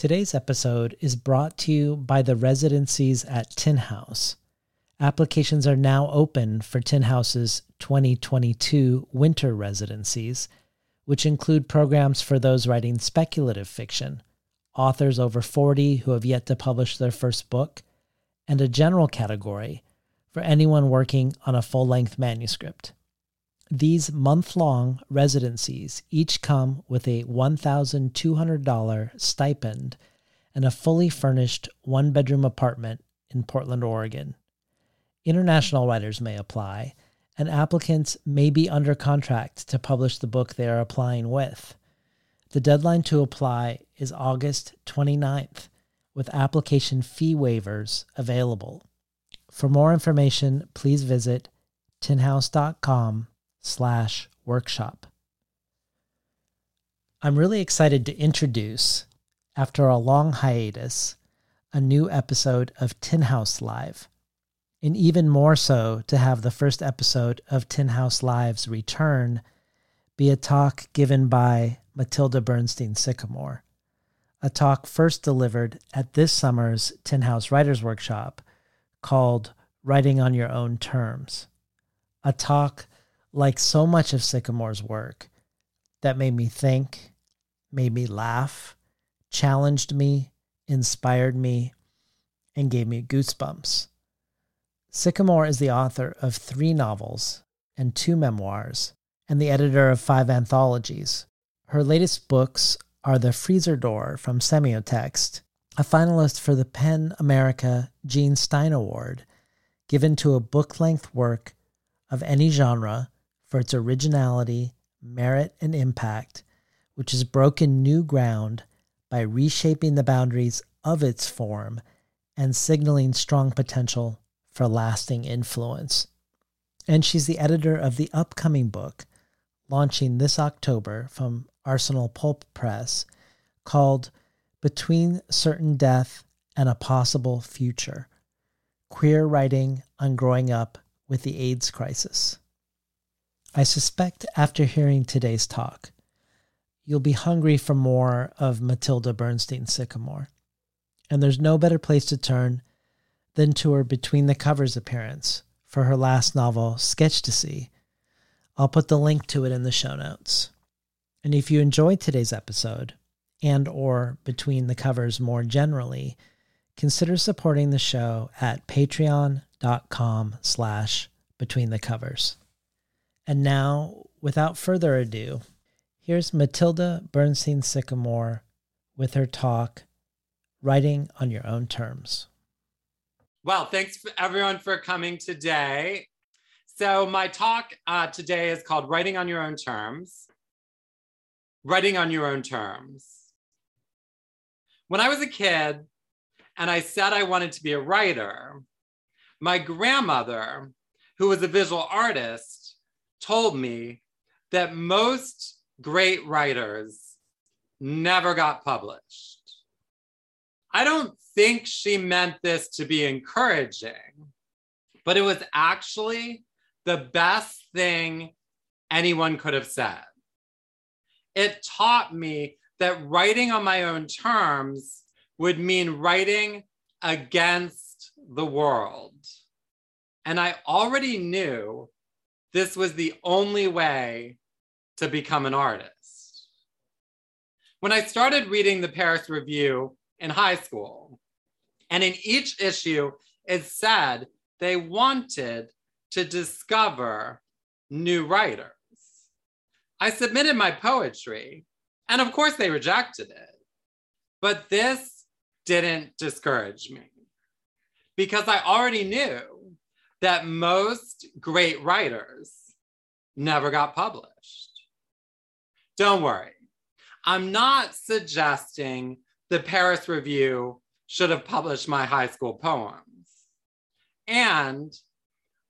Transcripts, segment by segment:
Today's episode is brought to you by the residencies at Tin House. Applications are now open for Tin House's 2022 winter residencies, which include programs for those writing speculative fiction, authors over 40 who have yet to publish their first book, and a general category for anyone working on a full length manuscript. These month long residencies each come with a $1,200 stipend and a fully furnished one bedroom apartment in Portland, Oregon. International writers may apply, and applicants may be under contract to publish the book they are applying with. The deadline to apply is August 29th, with application fee waivers available. For more information, please visit tinhouse.com slash workshop. I'm really excited to introduce, after a long hiatus, a new episode of Tin House Live, and even more so to have the first episode of Tin House Live's return be a talk given by Matilda Bernstein Sycamore, a talk first delivered at this summer's Tin House Writers Workshop called Writing on Your Own Terms, a talk like so much of Sycamore's work, that made me think, made me laugh, challenged me, inspired me, and gave me goosebumps. Sycamore is the author of three novels and two memoirs, and the editor of five anthologies. Her latest books are The Freezer Door from Semiotext, a finalist for the PEN America Jean Stein Award, given to a book length work of any genre for its originality, merit, and impact, which has broken new ground by reshaping the boundaries of its form and signaling strong potential for lasting influence. And she's the editor of the upcoming book, launching this October from Arsenal Pulp Press, called Between Certain Death and a Possible Future Queer Writing on Growing Up with the AIDS Crisis. I suspect after hearing today's talk, you'll be hungry for more of Matilda Bernstein Sycamore. And there's no better place to turn than to her Between the Covers appearance for her last novel, Sketchtasy. I'll put the link to it in the show notes. And if you enjoyed today's episode and or Between the Covers more generally, consider supporting the show at patreon.com slash between the covers. And now, without further ado, here's Matilda Bernstein Sycamore with her talk, Writing on Your Own Terms. Well, thanks for everyone for coming today. So, my talk uh, today is called Writing on Your Own Terms. Writing on Your Own Terms. When I was a kid and I said I wanted to be a writer, my grandmother, who was a visual artist, told me that most great writers never got published. I don't think she meant this to be encouraging, but it was actually the best thing anyone could have said. It taught me that writing on my own terms would mean writing against the world. And I already knew this was the only way to become an artist. When I started reading the Paris Review in high school, and in each issue, it said they wanted to discover new writers. I submitted my poetry, and of course, they rejected it. But this didn't discourage me because I already knew that most great writers never got published. Don't worry, I'm not suggesting the Paris Review should have published my high school poems. And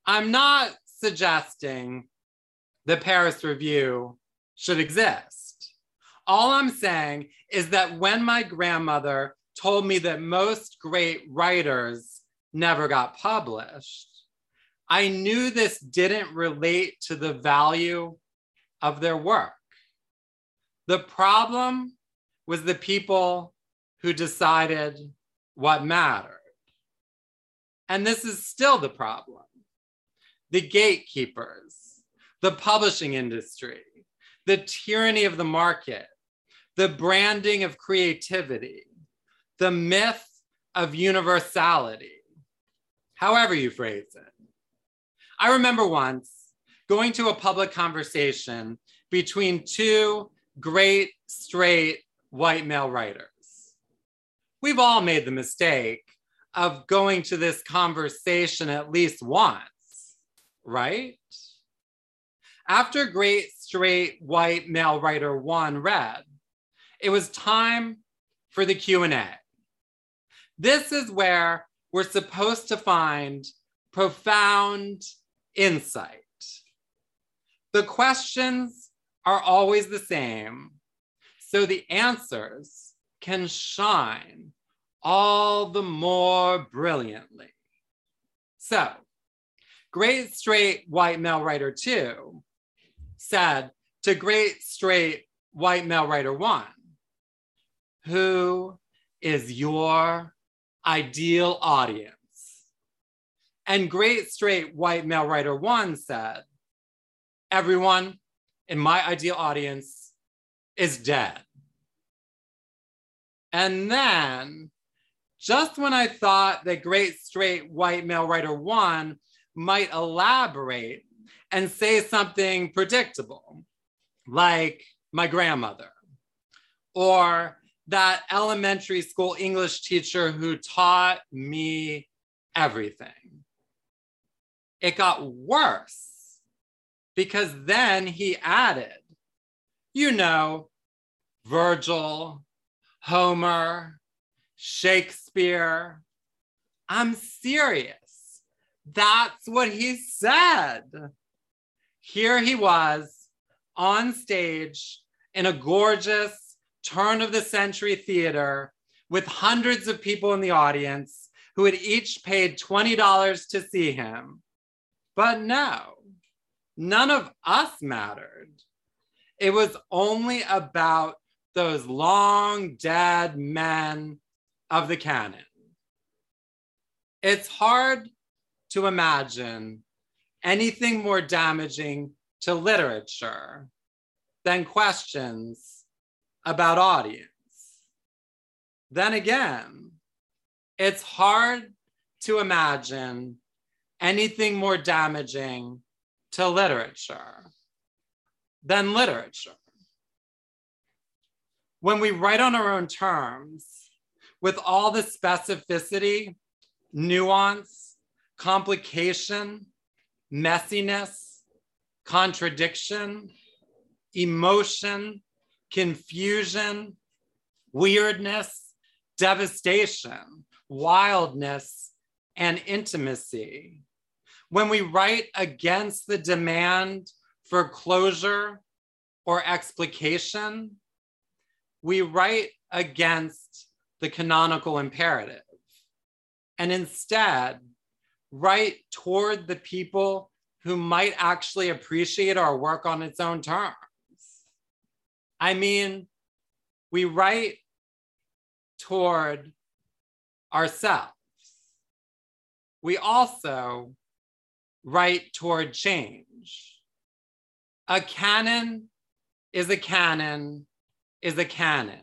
I'm not suggesting the Paris Review should exist. All I'm saying is that when my grandmother told me that most great writers never got published, I knew this didn't relate to the value of their work. The problem was the people who decided what mattered. And this is still the problem. The gatekeepers, the publishing industry, the tyranny of the market, the branding of creativity, the myth of universality, however you phrase it. I remember once going to a public conversation between two great straight white male writers. We've all made the mistake of going to this conversation at least once, right? After great straight white male writer one read, it was time for the Q&A. This is where we're supposed to find profound insight. The questions are always the same, so the answers can shine all the more brilliantly. So, great straight white male writer two said to great straight white male writer one, who is your ideal audience? And great straight white male writer one said, everyone in my ideal audience is dead. And then, just when I thought that great straight white male writer one might elaborate and say something predictable, like my grandmother, or that elementary school English teacher who taught me everything. It got worse because then he added, you know, Virgil, Homer, Shakespeare. I'm serious. That's what he said. Here he was on stage in a gorgeous turn of the century theater with hundreds of people in the audience who had each paid $20 to see him. But no, none of us mattered. It was only about those long dead men of the canon. It's hard to imagine anything more damaging to literature than questions about audience. Then again, it's hard to imagine anything more damaging to literature than literature. When we write on our own terms, with all the specificity, nuance, complication, messiness, contradiction, emotion, confusion, weirdness, devastation, wildness, and intimacy when we write against the demand for closure or explication, we write against the canonical imperative and instead write toward the people who might actually appreciate our work on its own terms. I mean, we write toward ourselves. We also right toward change. A canon is a canon is a canon.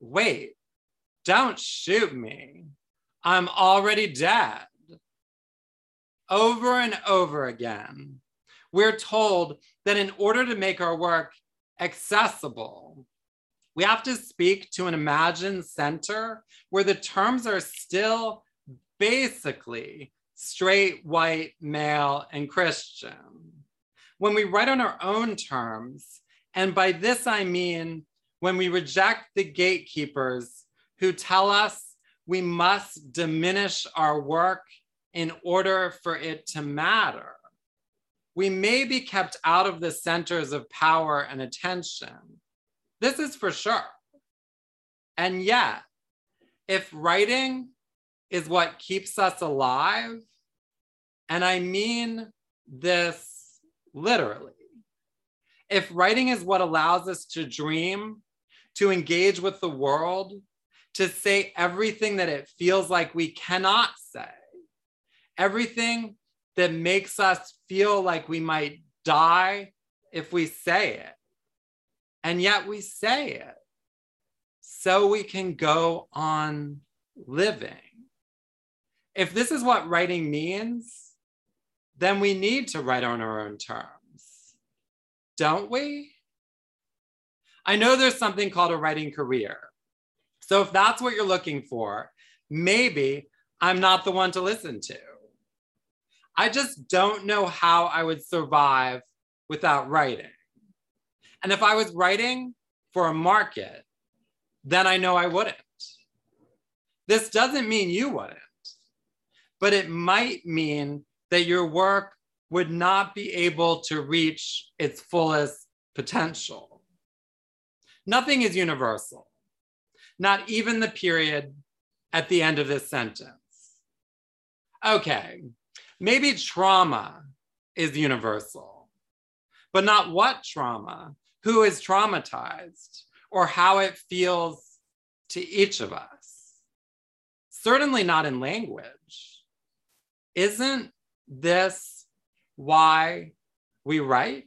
Wait, don't shoot me. I'm already dead. Over and over again, we're told that in order to make our work accessible, we have to speak to an imagined center where the terms are still basically straight, white, male, and Christian. When we write on our own terms, and by this I mean when we reject the gatekeepers who tell us we must diminish our work in order for it to matter. We may be kept out of the centers of power and attention. This is for sure. And yet, if writing is what keeps us alive. And I mean this literally. If writing is what allows us to dream, to engage with the world, to say everything that it feels like we cannot say, everything that makes us feel like we might die if we say it. And yet we say it so we can go on living. If this is what writing means, then we need to write on our own terms, don't we? I know there's something called a writing career. So if that's what you're looking for, maybe I'm not the one to listen to. I just don't know how I would survive without writing. And if I was writing for a market, then I know I wouldn't. This doesn't mean you wouldn't, but it might mean that your work would not be able to reach its fullest potential. Nothing is universal, not even the period at the end of this sentence. Okay, maybe trauma is universal, but not what trauma, who is traumatized, or how it feels to each of us. Certainly not in language. Isn't this why we write?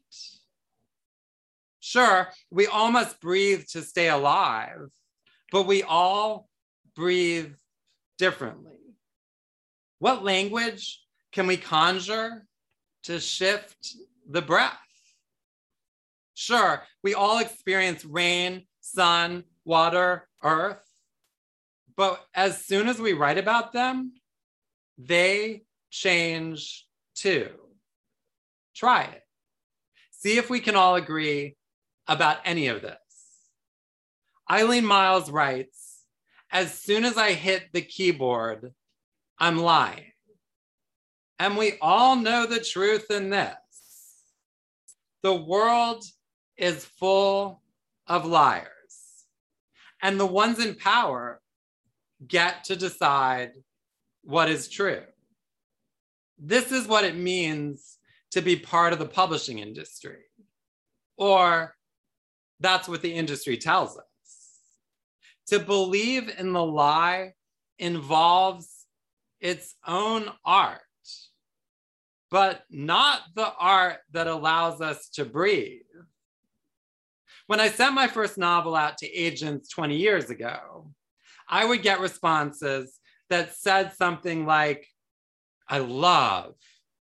Sure, we all must breathe to stay alive, but we all breathe differently. What language can we conjure to shift the breath? Sure, we all experience rain, sun, water, earth, but as soon as we write about them, they change too. Try it. See if we can all agree about any of this. Eileen Myles writes As soon as I hit the keyboard, I'm lying. And we all know the truth in this the world is full of liars. And the ones in power get to decide what is true. This is what it means to be part of the publishing industry, or that's what the industry tells us. To believe in the lie involves its own art, but not the art that allows us to breathe. When I sent my first novel out to agents 20 years ago, I would get responses that said something like, I love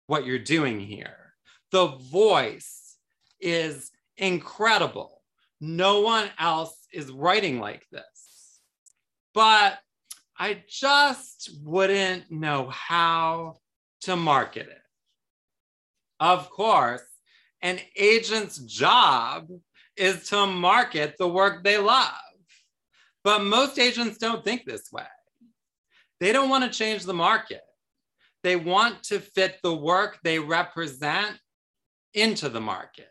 what you're doing here. The voice is incredible. No one else is writing like this. But I just wouldn't know how to market it. Of course, an agent's job is to market the work they love. But most agents don't think this way. They don't want to change the market. They want to fit the work they represent into the market.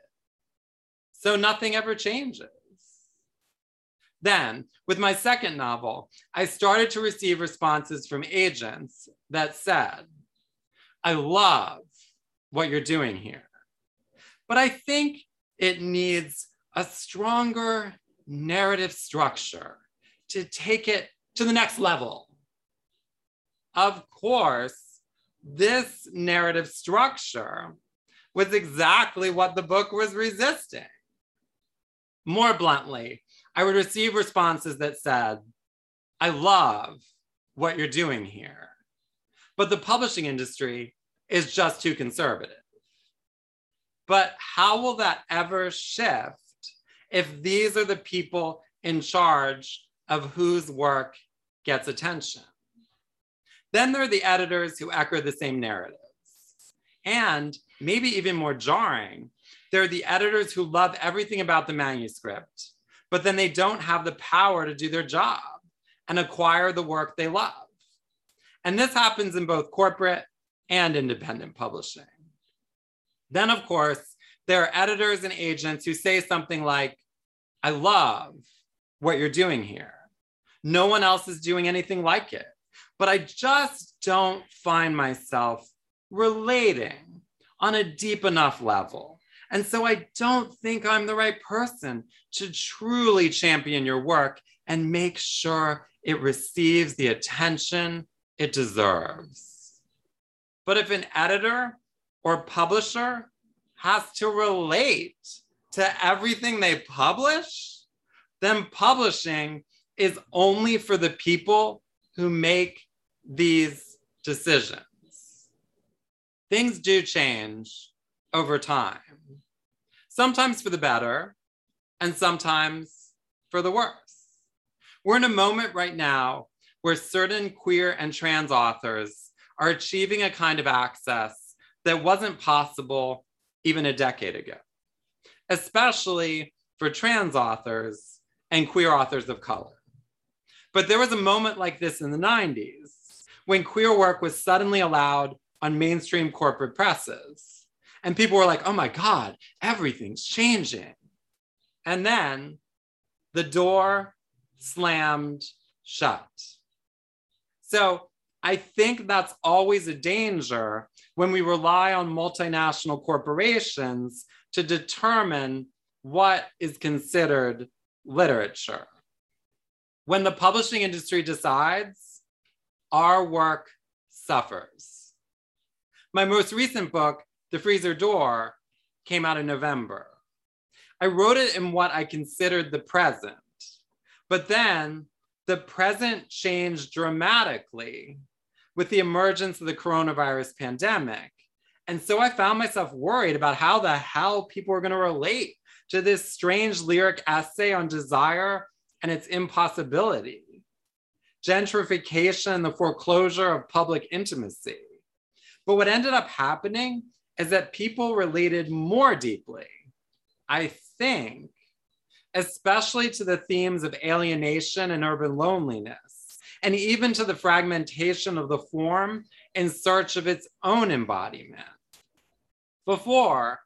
So nothing ever changes. Then, with my second novel, I started to receive responses from agents that said, I love what you're doing here, but I think it needs a stronger narrative structure to take it to the next level. Of course, this narrative structure was exactly what the book was resisting. More bluntly, I would receive responses that said, I love what you're doing here, but the publishing industry is just too conservative. But how will that ever shift if these are the people in charge of whose work gets attention. Then there are the editors who echo the same narratives. And maybe even more jarring, there are the editors who love everything about the manuscript, but then they don't have the power to do their job and acquire the work they love. And this happens in both corporate and independent publishing. Then, of course, there are editors and agents who say something like, I love what you're doing here. No one else is doing anything like it. But I just don't find myself relating on a deep enough level. And so I don't think I'm the right person to truly champion your work and make sure it receives the attention it deserves. But if an editor or publisher has to relate to everything they publish, then publishing is only for the people who make these decisions. Things do change over time, sometimes for the better, and sometimes for the worse. We're in a moment right now where certain queer and trans authors are achieving a kind of access that wasn't possible even a decade ago, especially for trans authors and queer authors of color. But there was a moment like this in the 90s when queer work was suddenly allowed on mainstream corporate presses. And people were like, oh my God, everything's changing. And then the door slammed shut. So I think that's always a danger when we rely on multinational corporations to determine what is considered literature. When the publishing industry decides, our work suffers. My most recent book, The Freezer Door, came out in November. I wrote it in what I considered the present, but then the present changed dramatically with the emergence of the coronavirus pandemic. And so I found myself worried about how the hell people were going to relate to this strange lyric essay on desire and its impossibility, gentrification and the foreclosure of public intimacy. But what ended up happening is that people related more deeply, I think, especially to the themes of alienation and urban loneliness, and even to the fragmentation of the form in search of its own embodiment. Before,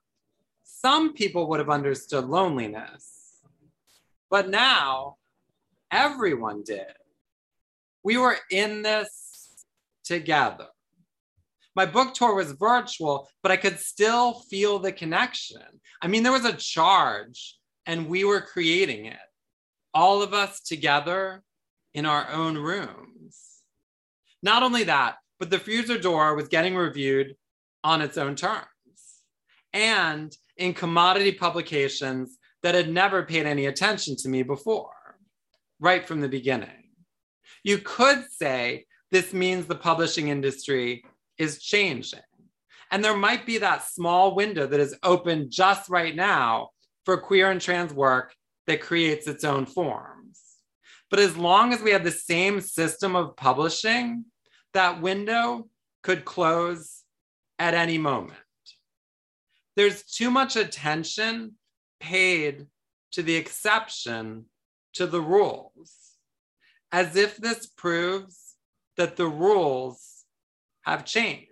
some people would have understood loneliness, but now everyone did. We were in this together. My book tour was virtual, but I could still feel the connection. I mean, there was a charge, and we were creating it, all of us together in our own rooms. Not only that, but the Freezer Door was getting reviewed on its own terms and in commodity publications that had never paid any attention to me before right from the beginning. You could say this means the publishing industry is changing. And there might be that small window that is open just right now for queer and trans work that creates its own forms. But as long as we have the same system of publishing, that window could close at any moment. There's too much attention paid to the exception to the rules, as if this proves that the rules have changed.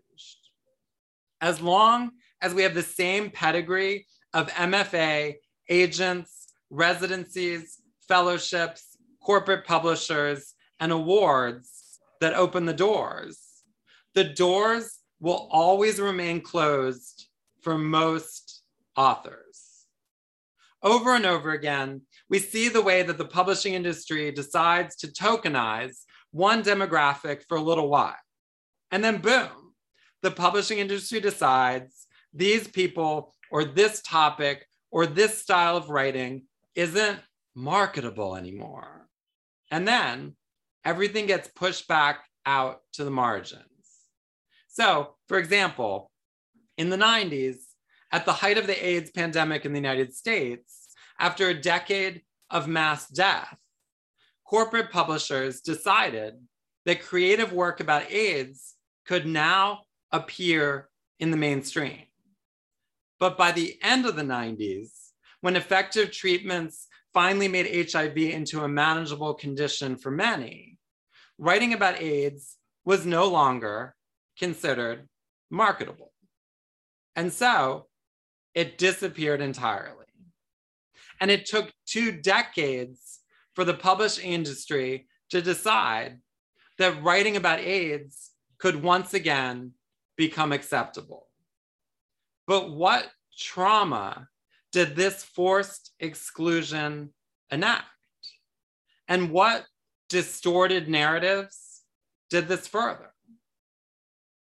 As long as we have the same pedigree of MFA, agents, residencies, fellowships, corporate publishers, and awards that open the doors, the doors will always remain closed for most authors. Over and over again, we see the way that the publishing industry decides to tokenize one demographic for a little while. And then, boom, the publishing industry decides these people or this topic or this style of writing isn't marketable anymore. And then everything gets pushed back out to the margins. So, for example, in the 90s, at the height of the AIDS pandemic in the United States, after a decade of mass death, corporate publishers decided that creative work about AIDS could now appear in the mainstream. But by the end of the 90s, when effective treatments finally made HIV into a manageable condition for many, writing about AIDS was no longer considered marketable. And so it disappeared entirely. And it took two decades for the publishing industry to decide that writing about AIDS could once again become acceptable. But what trauma did this forced exclusion enact? And what distorted narratives did this further?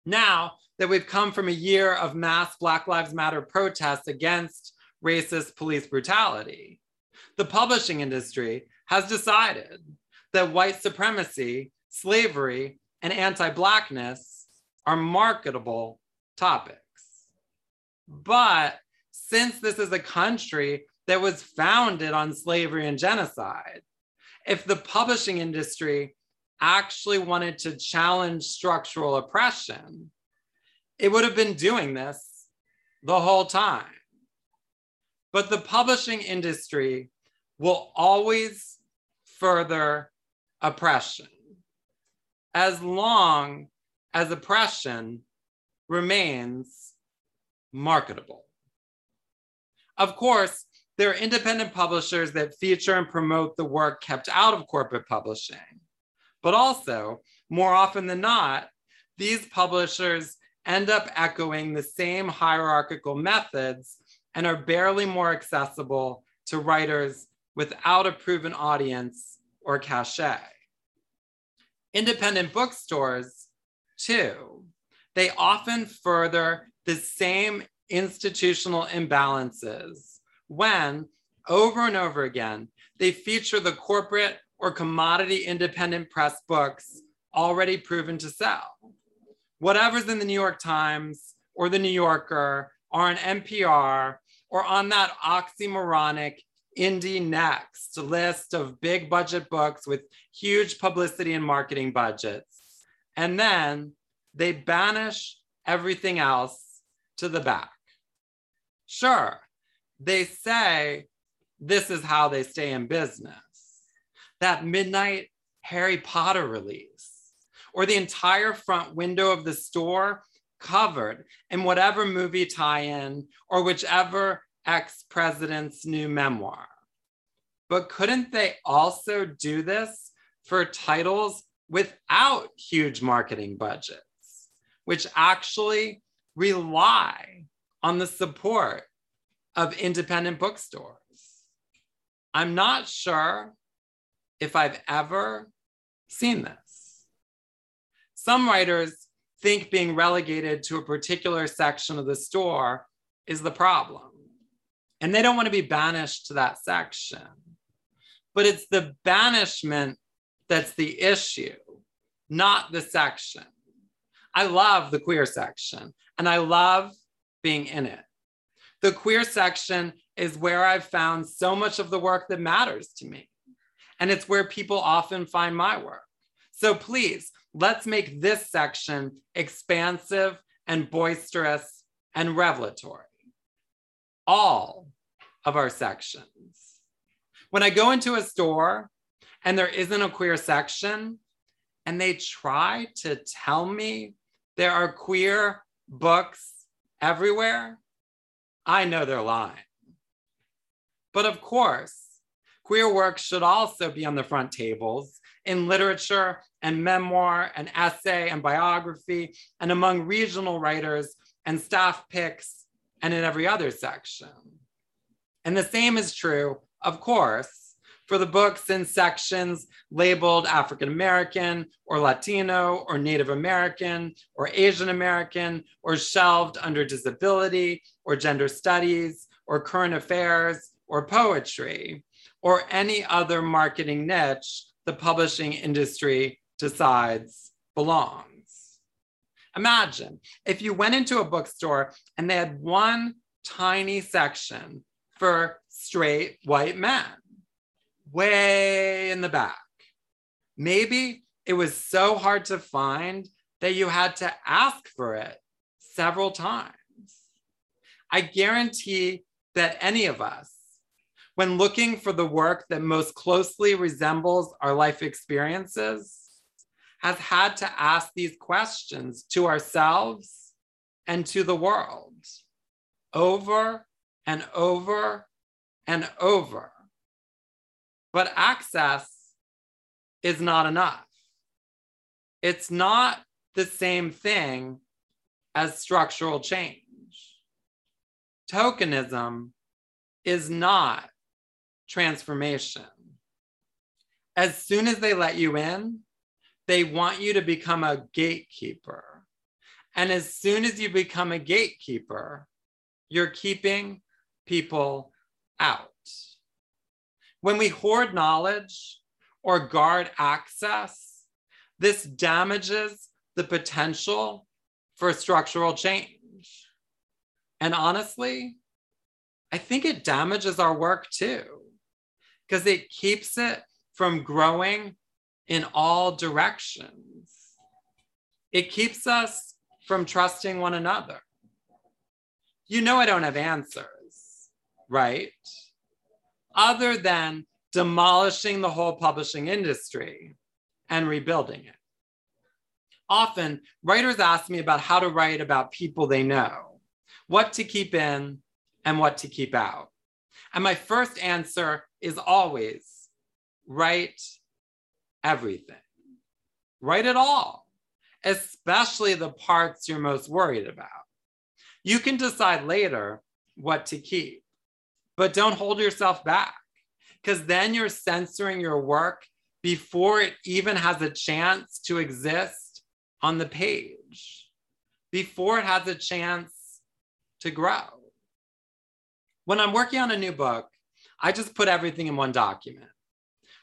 Now that we've come from a year of mass Black Lives Matter protests against racist police brutality, the publishing industry has decided that white supremacy, slavery, and anti Blackness are marketable topics. But since this is a country that was founded on slavery and genocide, if the publishing industry actually wanted to challenge structural oppression, it would have been doing this the whole time. But the publishing industry will always further oppression as long as oppression remains marketable. Of course, there are independent publishers that feature and promote the work kept out of corporate publishing. But also, more often than not, these publishers end up echoing the same hierarchical methods and are barely more accessible to writers without a proven audience or cachet. Independent bookstores, too, they often further the same institutional imbalances when, over and over again, they feature the corporate or commodity independent press books already proven to sell. Whatever's in the New York Times or the New Yorker or on NPR or on that oxymoronic Indie Next list of big budget books with huge publicity and marketing budgets. And then they banish everything else to the back. Sure, they say this is how they stay in business. That midnight Harry Potter release, or the entire front window of the store covered in whatever movie tie in or whichever ex president's new memoir. But couldn't they also do this for titles without huge marketing budgets, which actually rely on the support of independent bookstores. I'm not sure if I've ever seen this. Some writers think being relegated to a particular section of the store is the problem, and they don't want to be banished to that section. But it's the banishment that's the issue, not the section. I love the queer section and I love being in it. The queer section is where I've found so much of the work that matters to me. And it's where people often find my work. So please, let's make this section expansive and boisterous and revelatory. All of our sections. When I go into a store and there isn't a queer section, and they try to tell me there are queer books everywhere, I know they're lying. But of course, queer work should also be on the front tables in literature and memoir and essay and biography and among regional writers and staff picks and in every other section. And the same is true, of course, for the books in sections labeled African American or Latino or Native American or Asian American or shelved under disability or gender studies or current affairs or poetry or any other marketing niche the publishing industry decides belongs. Imagine if you went into a bookstore and they had one tiny section for straight white men way in the back. Maybe it was so hard to find that you had to ask for it several times. I guarantee that any of us, when looking for the work that most closely resembles our life experiences, has had to ask these questions to ourselves and to the world over and over and over but access is not enough. It's not the same thing as structural change. Tokenism is not transformation. as soon as they let you in, they want you to become a gatekeeper. And as soon as you become a gatekeeper, you're keeping people out. When we hoard knowledge or guard access, this damages the potential for structural change. And honestly, I think it damages our work too, because it keeps it from growing in all directions. It keeps us from trusting one another. You know, I don't have answers, right? Other than demolishing the whole publishing industry and rebuilding it. Often, writers ask me about how to write about people they know, what to keep in and what to keep out. And my first answer is always write everything. Write it all, especially the parts you're most worried about. You can decide later what to keep, but don't hold yourself back because then you're censoring your work before it even has a chance to exist on the page, before it has a chance to grow. When I'm working on a new book, I just put everything in one document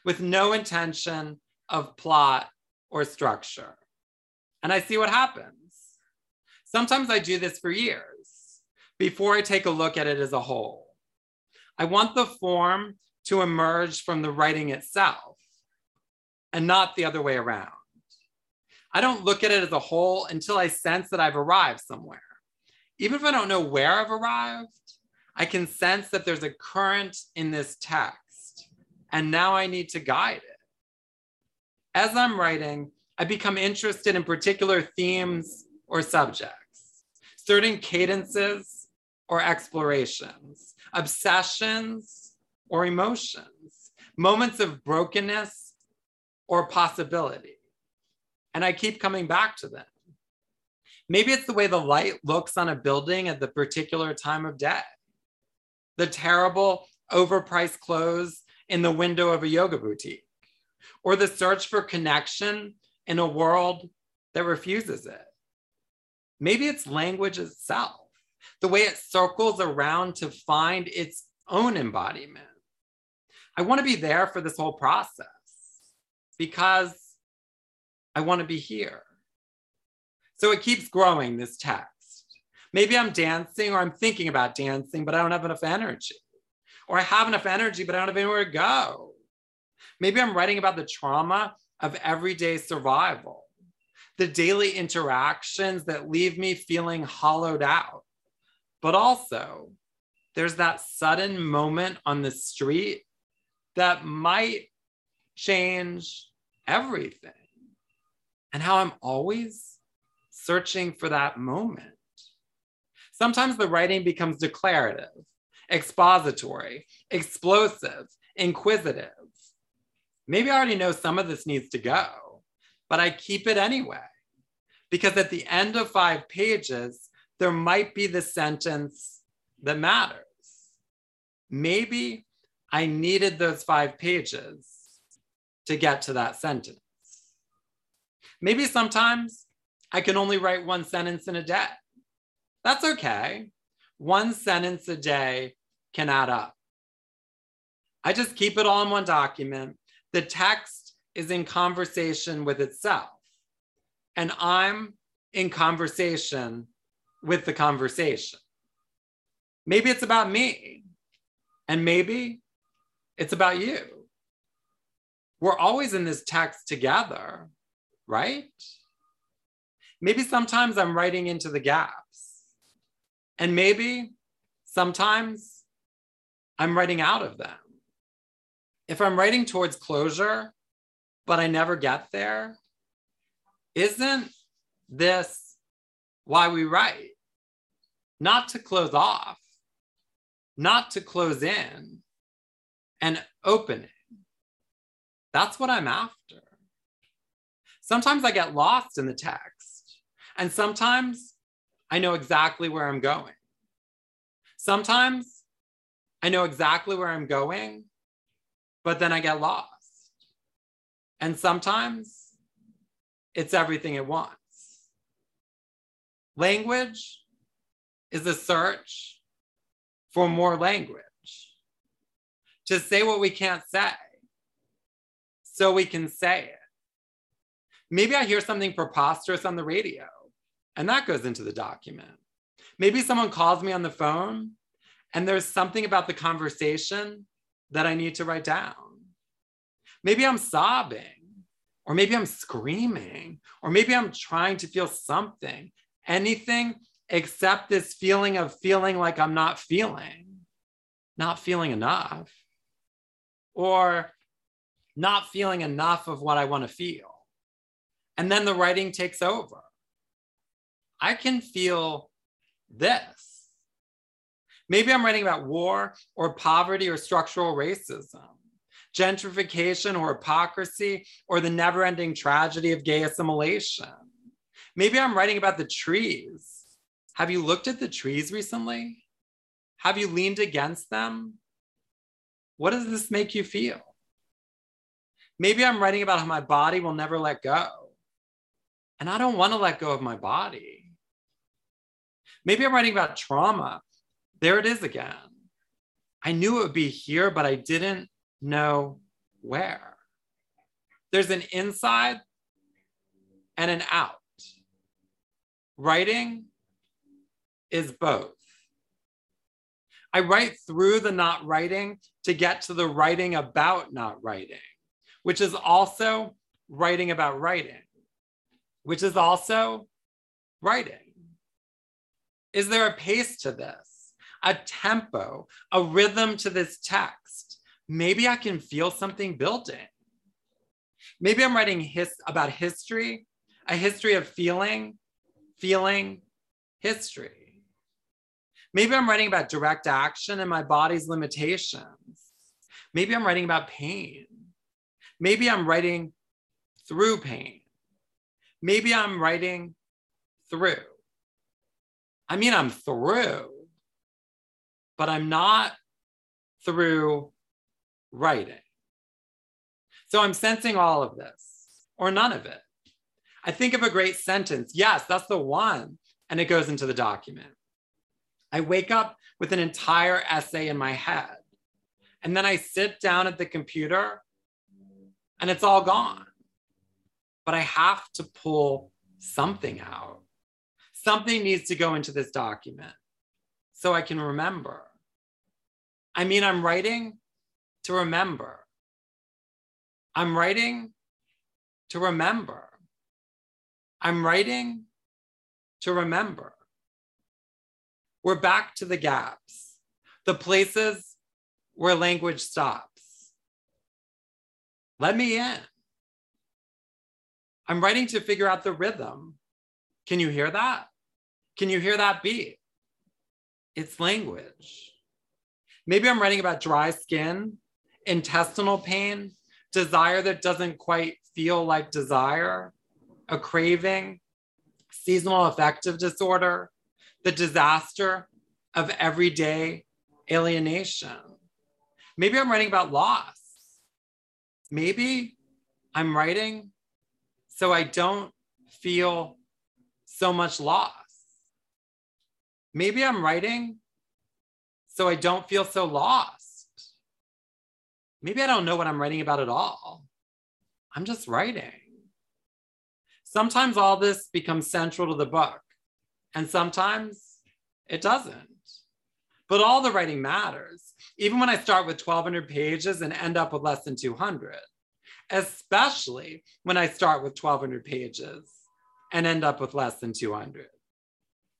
with no intention of plot or structure. And I see what happens. Sometimes I do this for years before I take a look at it as a whole. I want the form to emerge from the writing itself and not the other way around. I don't look at it as a whole until I sense that I've arrived somewhere. Even if I don't know where I've arrived, I can sense that there's a current in this text, and now I need to guide it as I'm writing, I become interested in particular themes or subjects, certain cadences or explorations, obsessions or emotions, moments of brokenness or possibility. And I keep coming back to them. Maybe it's the way the light looks on a building at the particular time of day, the terrible overpriced clothes in the window of a yoga boutique or the search for connection in a world that refuses it. Maybe it's language itself, the way it circles around to find its own embodiment. I want to be there for this whole process because I want to be here. So it keeps growing, this text. Maybe I'm dancing or I'm thinking about dancing, but I don't have enough energy. Or I have enough energy, but I don't have anywhere to go. Maybe I'm writing about the trauma of everyday survival, the daily interactions that leave me feeling hollowed out. But also, there's that sudden moment on the street that might change everything. And how I'm always searching for that moment. Sometimes the writing becomes declarative, expository, explosive, inquisitive. Maybe I already know some of this needs to go, but I keep it anyway. Because at the end of five pages, there might be the sentence that matters. Maybe I needed those five pages to get to that sentence. Maybe sometimes I can only write one sentence in a day. That's okay. One sentence a day can add up. I just keep it all in one document the text is in conversation with itself. And I'm in conversation with the conversation. Maybe it's about me, and maybe it's about you. We're always in this text together, right? Maybe sometimes I'm writing into the gaps, and maybe sometimes I'm writing out of them if I'm writing towards closure, but I never get there, isn't this why we write? Not to close off, not to close in and opening. That's what I'm after. Sometimes I get lost in the text, and sometimes I know exactly where I'm going. Sometimes I know exactly where I'm going, but then I get lost. And sometimes it's everything it wants. Language is a search for more language to say what we can't say so we can say it. Maybe I hear something preposterous on the radio and that goes into the document. Maybe someone calls me on the phone and there's something about the conversation that I need to write down. Maybe I'm sobbing, or maybe I'm screaming, or maybe I'm trying to feel something, anything except this feeling of feeling like I'm not feeling, not feeling enough, or not feeling enough of what I want to feel. And then the writing takes over. I can feel this. Maybe I'm writing about war or poverty or structural racism, gentrification or hypocrisy, or the never ending tragedy of gay assimilation. Maybe I'm writing about the trees. Have you looked at the trees recently? Have you leaned against them? What does this make you feel? Maybe I'm writing about how my body will never let go. And I don't want to let go of my body. Maybe I'm writing about trauma. There it is again. I knew it would be here, but I didn't know where. There's an inside and an out. Writing is both. I write through the not writing to get to the writing about not writing, which is also writing about writing, which is also writing. Is there a pace to this, a tempo, a rhythm to this text? Maybe I can feel something building. Maybe I'm writing his, about history, a history of feeling, feeling, history. Maybe I'm writing about direct action and my body's limitations. Maybe I'm writing about pain. Maybe I'm writing through pain. Maybe I'm writing through. I mean, I'm through, but I'm not through writing. So I'm sensing all of this or none of it. I think of a great sentence. Yes, that's the one. And it goes into the document. I wake up with an entire essay in my head. And then I sit down at the computer and it's all gone. But I have to pull something out. Something needs to go into this document so I can remember. I mean, I'm writing to remember. I'm writing to remember. I'm writing to remember. We're back to the gaps, the places where language stops. Let me in. I'm writing to figure out the rhythm. Can you hear that? Can you hear that beat? It's language. Maybe I'm writing about dry skin, intestinal pain, desire that doesn't quite feel like desire, a craving, seasonal affective disorder, the disaster of everyday alienation. Maybe I'm writing about loss. Maybe I'm writing so I don't feel so much loss. Maybe I'm writing so I don't feel so lost. Maybe I don't know what I'm writing about at all. I'm just writing. Sometimes all this becomes central to the book, and sometimes it doesn't. But all the writing matters, even when I start with 1,200 pages and end up with less than 200, especially when I start with 1,200 pages and end up with less than 200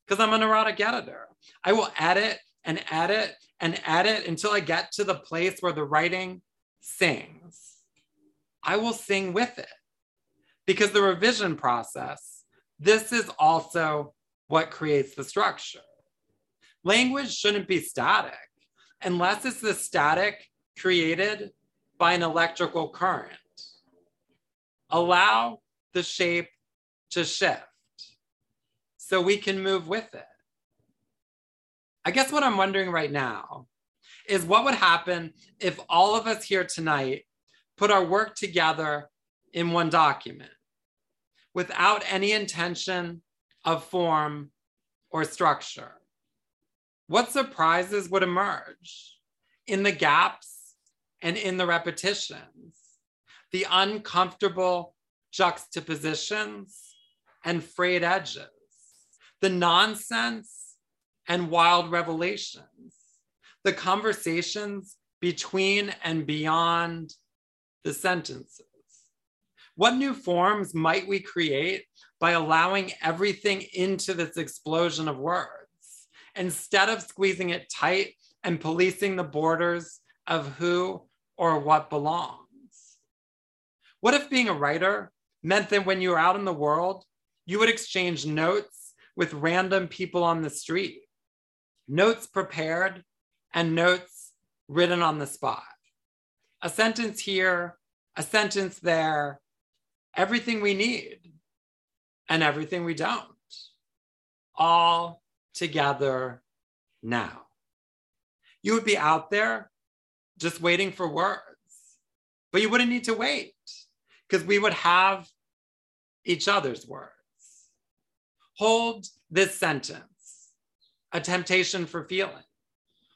because I'm a neurotic editor. I will edit and edit and edit until I get to the place where the writing sings. I will sing with it because the revision process, this is also what creates the structure. Language shouldn't be static unless it's the static created by an electrical current. Allow the shape to shift so we can move with it. I guess what I'm wondering right now is what would happen if all of us here tonight put our work together in one document without any intention of form or structure. What surprises would emerge in the gaps and in the repetitions, the uncomfortable juxtapositions and frayed edges, the nonsense and wild revelations, the conversations between and beyond the sentences. What new forms might we create by allowing everything into this explosion of words instead of squeezing it tight and policing the borders of who or what belongs? What if being a writer meant that when you were out in the world, you would exchange notes with random people on the street, notes prepared and notes written on the spot? A sentence here, a sentence there, everything we need and everything we don't, all together now. You would be out there just waiting for words, but you wouldn't need to wait because we would have each other's words. Hold this sentence a temptation for feeling.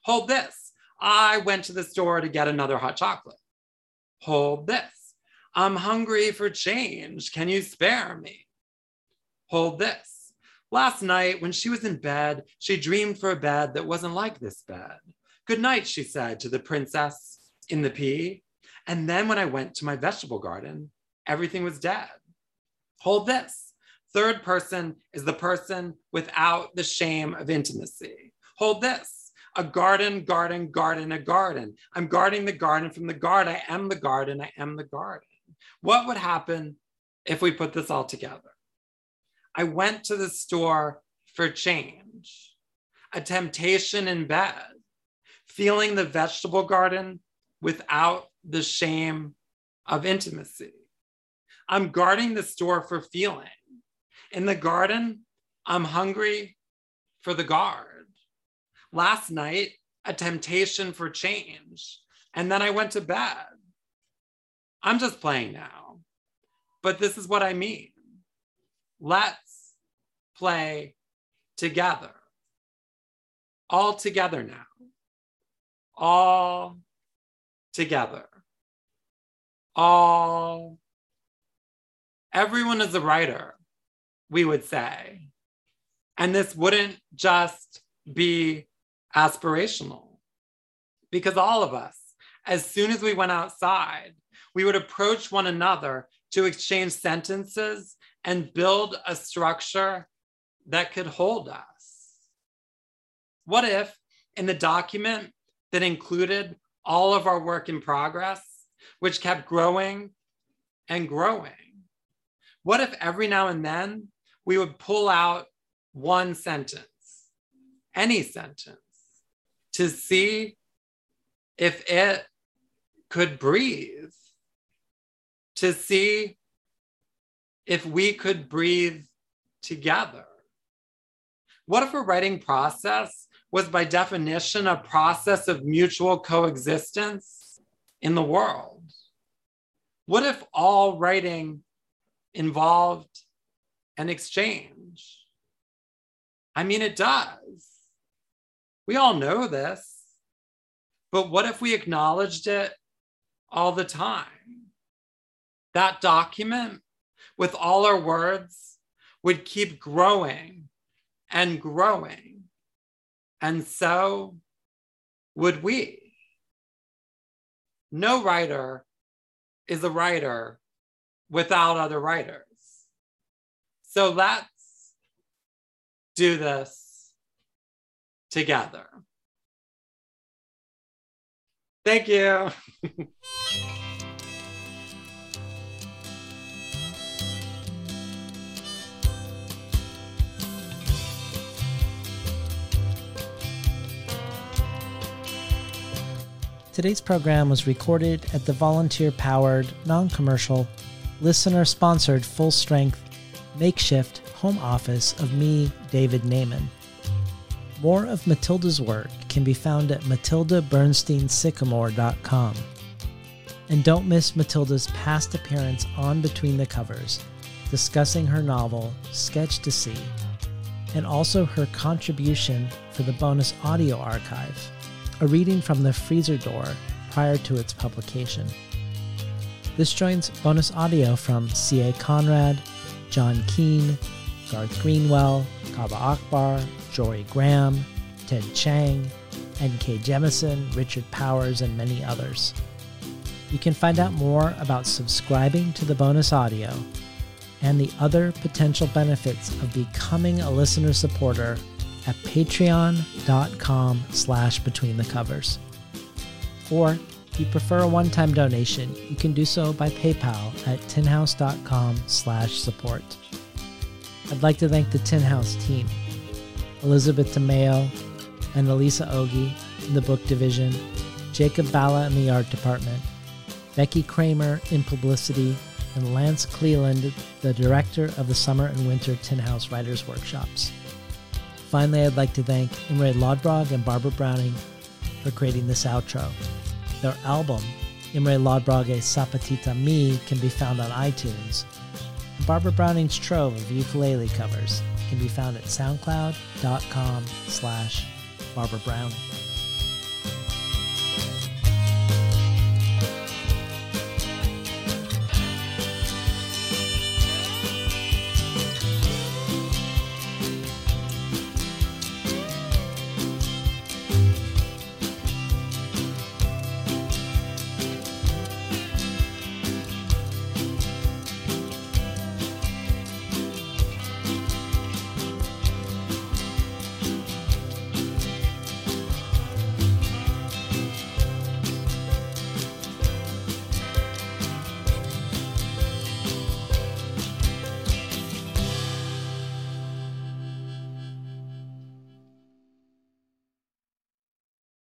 Hold this. I went to the store to get another hot chocolate. Hold this. I'm hungry for change. Can you spare me? Hold this. Last night, when she was in bed, she dreamed for a bed that wasn't like this bed. Good night, she said to the princess in the pea. And then when I went to my vegetable garden, everything was dead. Hold this. Third person is the person without the shame of intimacy. Hold this. A garden, garden, garden, a garden. I'm guarding the garden from the guard. I am the garden. I am the garden. What would happen if we put this all together? I went to the store for change, a temptation in bed, feeling the vegetable garden without the shame of intimacy. I'm guarding the store for feeling. In the garden, I'm hungry for the guard. Last night, a temptation for change. And then I went to bed. I'm just playing now. But this is what I mean. Let's play together. All together now. All together. All. Everyone is a writer, we would say. And this wouldn't just be aspirational because all of us, as soon as we went outside, we would approach one another to exchange sentences and build a structure that could hold us. What if, in the document that included all of our work in progress, which kept growing and growing, what if every now and then we would pull out one sentence, any sentence, to see if it could breathe to see if we could breathe together. What if a writing process was, by definition, a process of mutual coexistence in the world? What if all writing involved an exchange? I mean, it does. We all know this. But what if we acknowledged it all the time? that document with all our words would keep growing and growing. And so would we. No writer is a writer without other writers. So let's do this together. Thank you. Today's program was recorded at the volunteer powered, non commercial, listener sponsored, full strength, makeshift home office of me, David Naimon. More of Matilda's work can be found at matildabernsteinsycamore.com. And don't miss Matilda's past appearance on Between the Covers, discussing her novel, Sketchtasy, and also her contribution for the bonus audio archive, a reading from the freezer door prior to its publication. This joins bonus audio from C.A. Conrad, John Keene, Garth Greenwell, Kaveh Akbar, Jorie Graham, Ted Chiang, N.K. Jemisin, Richard Powers, and many others. You can find out more about subscribing to the bonus audio and the other potential benefits of becoming a listener supporter at patreon.com slash between the covers. Or if you prefer a one-time donation, you can do so by PayPal at tinhouse.com slash support. I'd like to thank the Tin House team, Elizabeth Tamayo and Elisa Ogi in the book division, Jakob Vala in the art department, Becky Kramer in publicity, and Lance Cleland, the director of the Summer and Winter Tin House Writers Workshops. Finally, I'd like to thank Imre Lodbrog and Barbara Browning for creating this outro. Their album, Imre Lodbrog's Sapatita Mi, can be found on iTunes. And Barbara Browning's trove of ukulele covers can be found at soundcloud.com slash Barbara Browning.